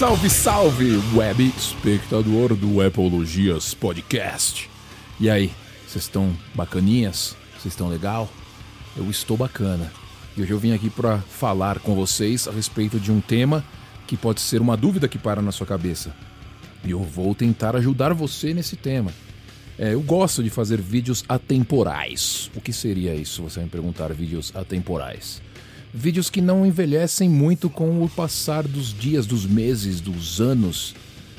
Salve, salve, web espectador do Apologias Podcast. E aí, vocês estão bacaninhas? Vocês estão legal? Eu estou bacana. E hoje eu vim aqui para falar com vocês a respeito de um tema que pode ser uma dúvida que para na sua cabeça. E eu vou tentar ajudar você nesse tema. É, eu gosto de fazer vídeos atemporais. O que seria isso? Você vai me perguntar, vídeos atemporais. Vídeos que não envelhecem muito com o passar dos dias, dos meses, dos anos.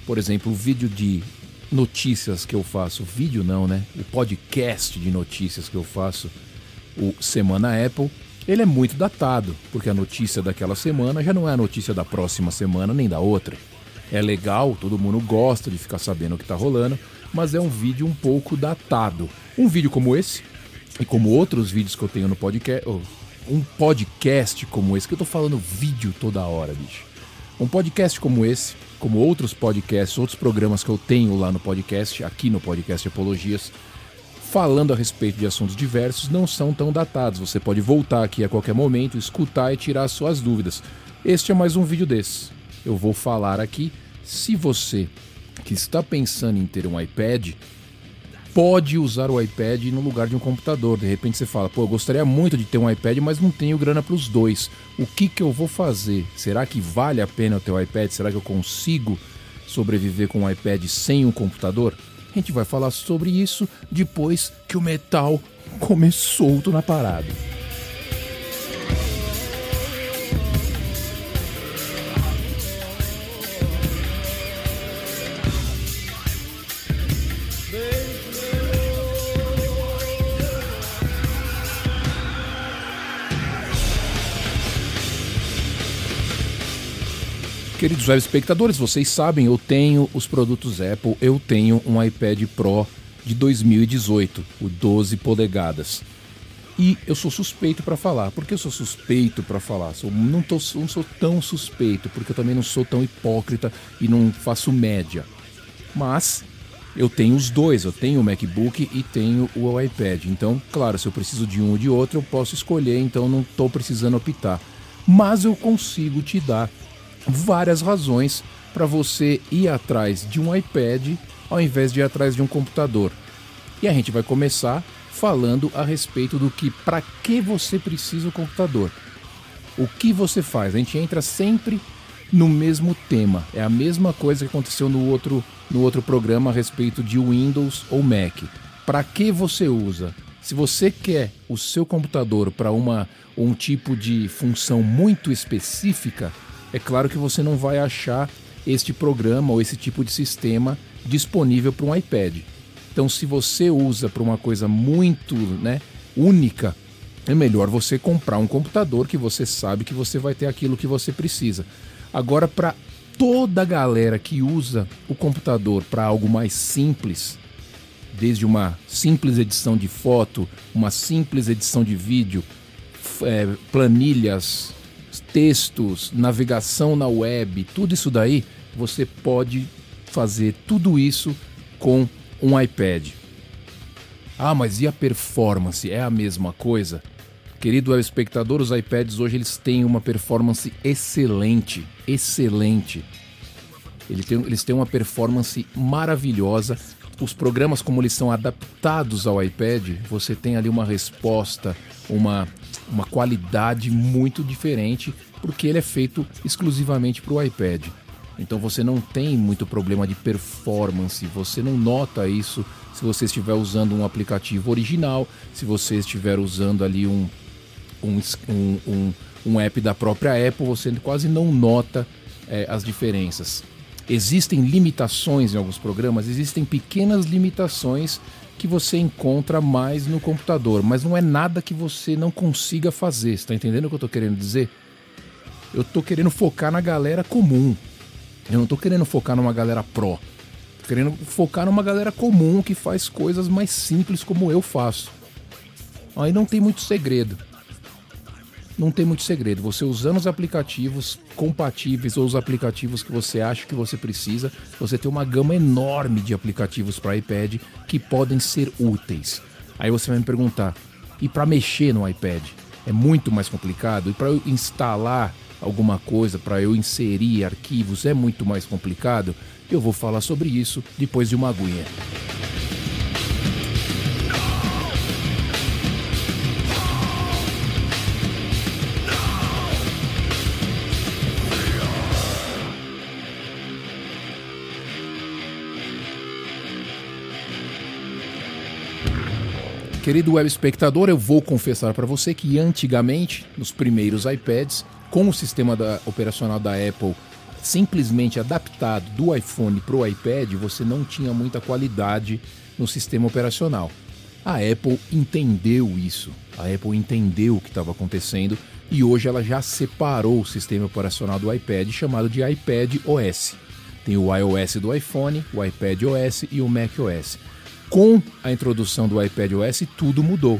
Por exemplo, o vídeo de notícias que eu faço, vídeo não, né? O podcast de notícias que eu faço, o Semana Apple, ele é muito datado, porque a notícia daquela semana já não é a notícia da próxima semana nem da outra. É legal, todo mundo gosta de ficar sabendo o que está rolando, mas é um vídeo um pouco datado. Um vídeo como esse, e como outros vídeos que eu tenho no podcast, um podcast como esse, que eu tô falando vídeo toda hora, bicho. Um podcast como esse, como outros podcasts, outros programas que eu tenho lá no podcast, aqui no podcast Apologias, falando a respeito de assuntos diversos, não são tão datados. Você pode voltar aqui a qualquer momento, escutar e tirar suas dúvidas. Este é mais um vídeo desse. Eu vou falar aqui. Se você que está pensando em ter um iPad, pode usar o iPad no lugar de um computador. De repente você fala, pô, eu gostaria muito de ter um iPad, mas não tenho grana para os dois. O que, que eu vou fazer? Será que vale a pena ter o iPad? Será que eu consigo sobreviver com um iPad sem um computador? A gente vai falar sobre isso depois que o metal começou solto na parada. Queridos web espectadores, vocês sabem, eu tenho os produtos Apple, eu tenho um iPad Pro de 2018, o 12 polegadas. E eu sou suspeito para falar. Por que eu sou suspeito para falar? Sou, não, tô, não sou tão suspeito, porque eu também não sou tão hipócrita e não faço média. Mas eu tenho os dois, eu tenho o MacBook e tenho o iPad. Então, claro, se eu preciso de um ou de outro, eu posso escolher, então não estou precisando optar. Mas eu consigo te dar várias razões para você ir atrás de um iPad ao invés de ir atrás de um computador. E a gente vai começar falando a respeito do que para que você precisa o computador. O que você faz? A gente entra sempre no mesmo tema. É a mesma coisa que aconteceu no outro, no outro programa a respeito de Windows ou Mac. Para que você usa? Se você quer o seu computador para uma um tipo de função muito específica, é claro que você não vai achar este programa ou esse tipo de sistema disponível para um iPad. Então, se você usa para uma coisa muito né, única, é melhor você comprar um computador que você sabe que você vai ter aquilo que você precisa. Agora, para toda a galera que usa o computador para algo mais simples, desde uma simples edição de foto, uma simples edição de vídeo, é, planilhas, textos, navegação na web, tudo isso daí, você pode fazer tudo isso com um iPad. Ah, mas e a performance? É a mesma coisa? Querido espectador, os iPads hoje eles têm uma performance excelente, excelente. Eles têm, eles têm uma performance maravilhosa. Os programas, como eles são adaptados ao iPad, você tem ali uma resposta, uma uma qualidade muito diferente, porque ele é feito exclusivamente para o iPad. Então você não tem muito problema de performance, você não nota isso se você estiver usando um aplicativo original, se você estiver usando ali um, um, um, um app da própria Apple, você quase não nota é, as diferenças. Existem limitações em alguns programas, existem pequenas limitações que você encontra mais no computador, mas não é nada que você não consiga fazer. Está entendendo o que eu estou querendo dizer? Eu estou querendo focar na galera comum. Eu não estou querendo focar numa galera pro. Tô querendo focar numa galera comum que faz coisas mais simples como eu faço. Aí não tem muito segredo não tem muito segredo. Você usando os aplicativos compatíveis ou os aplicativos que você acha que você precisa, você tem uma gama enorme de aplicativos para iPad que podem ser úteis. Aí você vai me perguntar: e para mexer no iPad? É muito mais complicado? E para eu instalar alguma coisa para eu inserir arquivos é muito mais complicado, eu vou falar sobre isso depois de uma aguinha. Querido web espectador, eu vou confessar para você que antigamente, nos primeiros iPads, com o sistema da, operacional da Apple simplesmente adaptado do iPhone para o iPad, você não tinha muita qualidade no sistema operacional. A Apple entendeu isso, a Apple entendeu o que estava acontecendo e hoje ela já separou o sistema operacional do iPad chamado de iPad OS. Tem o iOS do iPhone, o iPad OS e o Mac OS com a introdução do iPad OS, tudo mudou.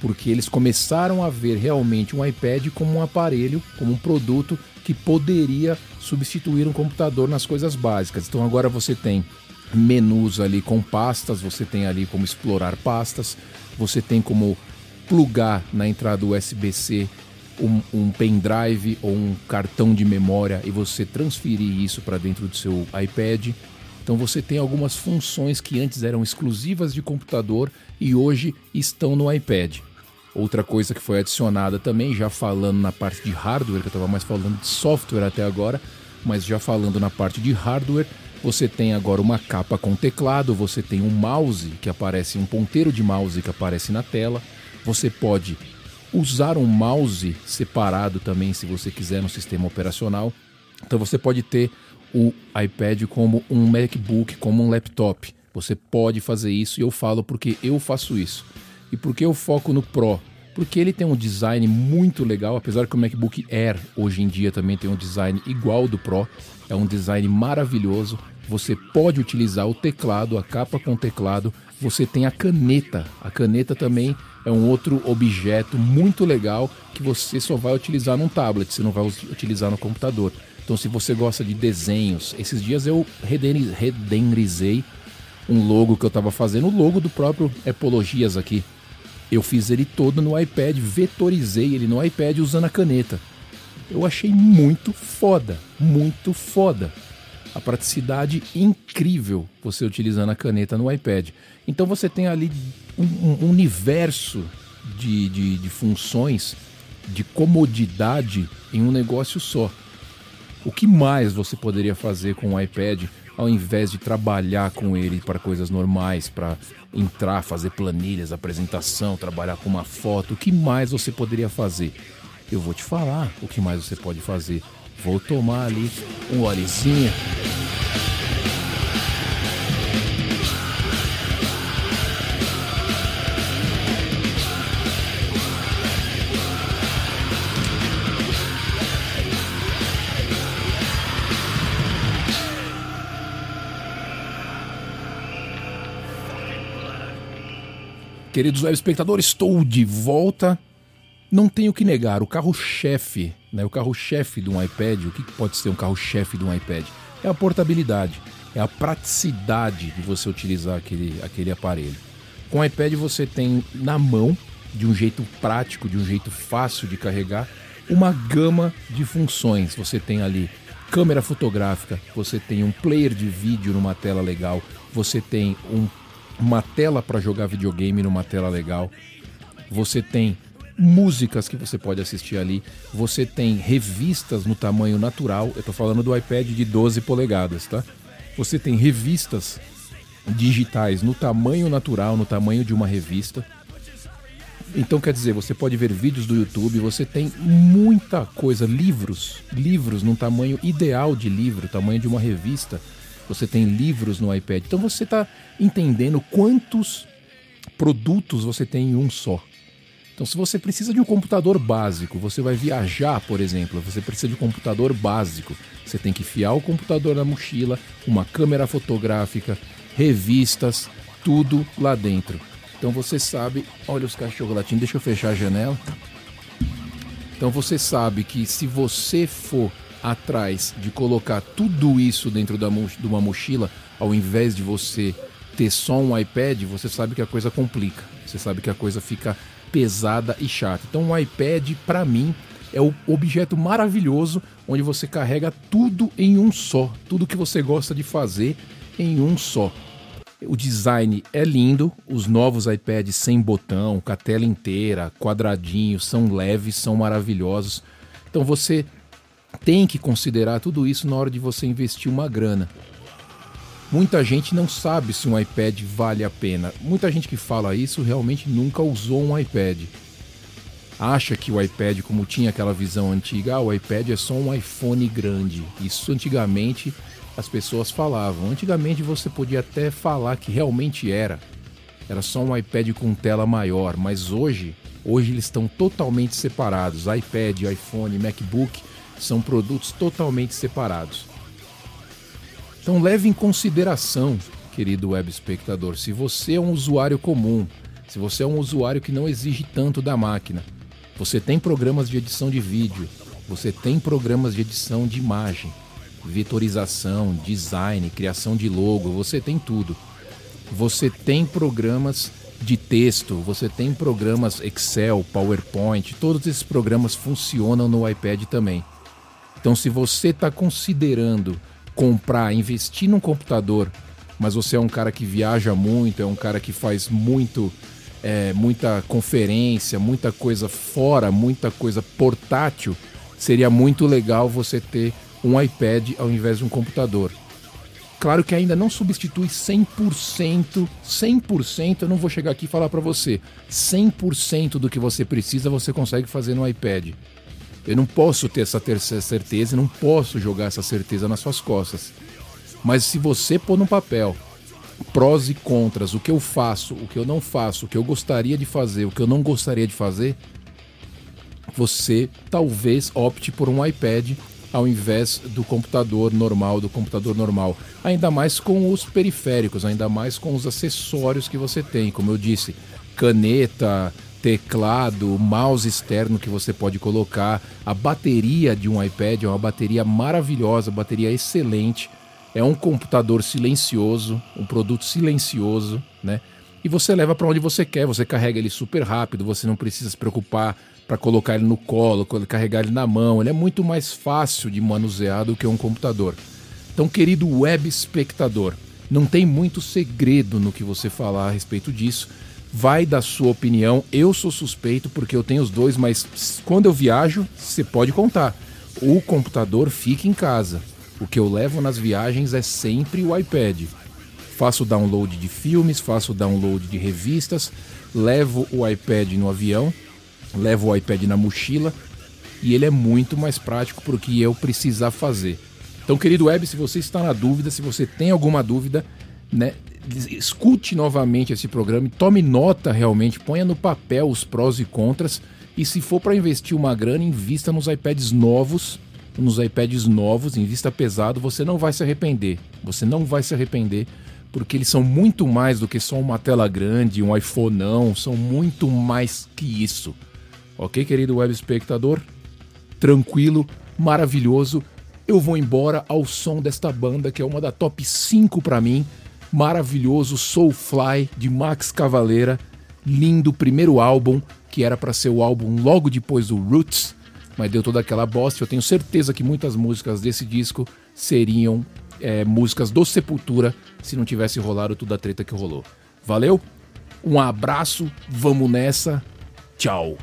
Porque eles começaram a ver realmente um iPad como um aparelho, como um produto que poderia substituir um computador nas coisas básicas. Então agora você tem menus ali com pastas, você tem ali como explorar pastas, você tem como plugar na entrada USB-C um, um pendrive ou um cartão de memória e você transferir isso para dentro do seu iPad. Então você tem algumas funções que antes eram exclusivas de computador e hoje estão no iPad. Outra coisa que foi adicionada também, já falando na parte de hardware, que eu estava mais falando de software até agora, mas já falando na parte de hardware, você tem agora uma capa com teclado, você tem um mouse que aparece, um ponteiro de mouse que aparece na tela. Você pode usar um mouse separado também, se você quiser, no sistema operacional. Então você pode ter o iPad como um MacBook, como um laptop. Você pode fazer isso e eu falo porque eu faço isso. E porque eu foco no Pro? Porque ele tem um design muito legal, apesar que o MacBook Air hoje em dia também tem um design igual do Pro. É um design maravilhoso. Você pode utilizar o teclado, a capa com teclado. Você tem a caneta. A caneta também é um outro objeto muito legal que você só vai utilizar num tablet, você não vai utilizar no computador. Então, se você gosta de desenhos, esses dias eu renderizei um logo que eu estava fazendo, o logo do próprio Epologias aqui. Eu fiz ele todo no iPad, vetorizei ele no iPad usando a caneta. Eu achei muito foda, muito foda. A praticidade incrível você utilizando a caneta no iPad. Então você tem ali um, um universo de, de, de funções, de comodidade em um negócio só. O que mais você poderia fazer com o iPad ao invés de trabalhar com ele para coisas normais, para entrar, fazer planilhas, apresentação, trabalhar com uma foto? O que mais você poderia fazer? Eu vou te falar o que mais você pode fazer. Vou tomar ali um olezinho. Queridos web espectadores, estou de volta. Não tenho que negar, o carro-chefe, né, o carro-chefe de um iPad, o que pode ser um carro-chefe de um iPad? É a portabilidade, é a praticidade de você utilizar aquele, aquele aparelho. Com o iPad você tem na mão, de um jeito prático, de um jeito fácil de carregar, uma gama de funções. Você tem ali câmera fotográfica, você tem um player de vídeo numa tela legal, você tem um uma tela para jogar videogame numa tela legal. Você tem músicas que você pode assistir ali. Você tem revistas no tamanho natural. Eu estou falando do iPad de 12 polegadas, tá? Você tem revistas digitais no tamanho natural, no tamanho de uma revista. Então quer dizer, você pode ver vídeos do YouTube, você tem muita coisa, livros, livros num tamanho ideal de livro, tamanho de uma revista você tem livros no iPad. Então você está entendendo quantos produtos você tem em um só. Então, se você precisa de um computador básico, você vai viajar, por exemplo, você precisa de um computador básico. Você tem que fiar o computador na mochila, uma câmera fotográfica, revistas, tudo lá dentro. Então você sabe, olha os cachorros latindo, deixa eu fechar a janela. Então você sabe que se você for atrás de colocar tudo isso dentro da, de uma mochila, ao invés de você ter só um iPad, você sabe que a coisa complica. Você sabe que a coisa fica pesada e chata. Então, o iPad, para mim, é o objeto maravilhoso onde você carrega tudo em um só, tudo que você gosta de fazer em um só. O design é lindo, os novos iPads sem botão, com a tela inteira, quadradinho, são leves, são maravilhosos. Então você tem que considerar tudo isso na hora de você investir uma grana. Muita gente não sabe se um iPad vale a pena. Muita gente que fala isso realmente nunca usou um iPad. Acha que o iPad, como tinha aquela visão antiga, ah, o iPad é só um iPhone grande. Isso antigamente as pessoas falavam. Antigamente você podia até falar que realmente era. Era só um iPad com tela maior, mas hoje, hoje eles estão totalmente separados. iPad, iPhone, MacBook são produtos totalmente separados. Então leve em consideração, querido web espectador, se você é um usuário comum, se você é um usuário que não exige tanto da máquina, você tem programas de edição de vídeo, você tem programas de edição de imagem, vetorização, design, criação de logo, você tem tudo. Você tem programas de texto, você tem programas Excel, PowerPoint, todos esses programas funcionam no iPad também. Então, se você está considerando comprar, investir num computador, mas você é um cara que viaja muito, é um cara que faz muito, é, muita conferência, muita coisa fora, muita coisa portátil, seria muito legal você ter um iPad ao invés de um computador. Claro que ainda não substitui 100%, 100%, eu não vou chegar aqui e falar para você, 100% do que você precisa você consegue fazer no iPad. Eu não posso ter essa terceira certeza, não posso jogar essa certeza nas suas costas. Mas se você pôr no papel prós e contras, o que eu faço, o que eu não faço, o que eu gostaria de fazer, o que eu não gostaria de fazer, você talvez opte por um iPad ao invés do computador normal, do computador normal. Ainda mais com os periféricos, ainda mais com os acessórios que você tem, como eu disse, caneta, teclado, mouse externo que você pode colocar. A bateria de um iPad é uma bateria maravilhosa, bateria excelente. É um computador silencioso, um produto silencioso, né? E você leva para onde você quer, você carrega ele super rápido, você não precisa se preocupar para colocar ele no colo, carregar ele na mão. Ele é muito mais fácil de manusear do que um computador. Então, querido web espectador, não tem muito segredo no que você falar a respeito disso vai da sua opinião. Eu sou suspeito porque eu tenho os dois, mas quando eu viajo, você pode contar. O computador fica em casa. O que eu levo nas viagens é sempre o iPad. Faço download de filmes, faço download de revistas, levo o iPad no avião, levo o iPad na mochila e ele é muito mais prático para o que eu precisar fazer. Então, querido web, se você está na dúvida, se você tem alguma dúvida, né, escute novamente esse programa e tome nota realmente, ponha no papel os prós e contras. E se for para investir uma grana, invista nos iPads novos, nos iPads novos, invista pesado, você não vai se arrepender. Você não vai se arrepender, porque eles são muito mais do que só uma tela grande, um iPhone não, são muito mais que isso. Ok, querido web espectador? Tranquilo, maravilhoso. Eu vou embora ao som desta banda que é uma da top 5 para mim maravilhoso Soulfly de Max Cavaleira, lindo primeiro álbum que era para ser o álbum logo depois do Roots, mas deu toda aquela bosta. Eu tenho certeza que muitas músicas desse disco seriam é, músicas do Sepultura se não tivesse rolado toda a treta que rolou. Valeu? Um abraço, vamos nessa, tchau.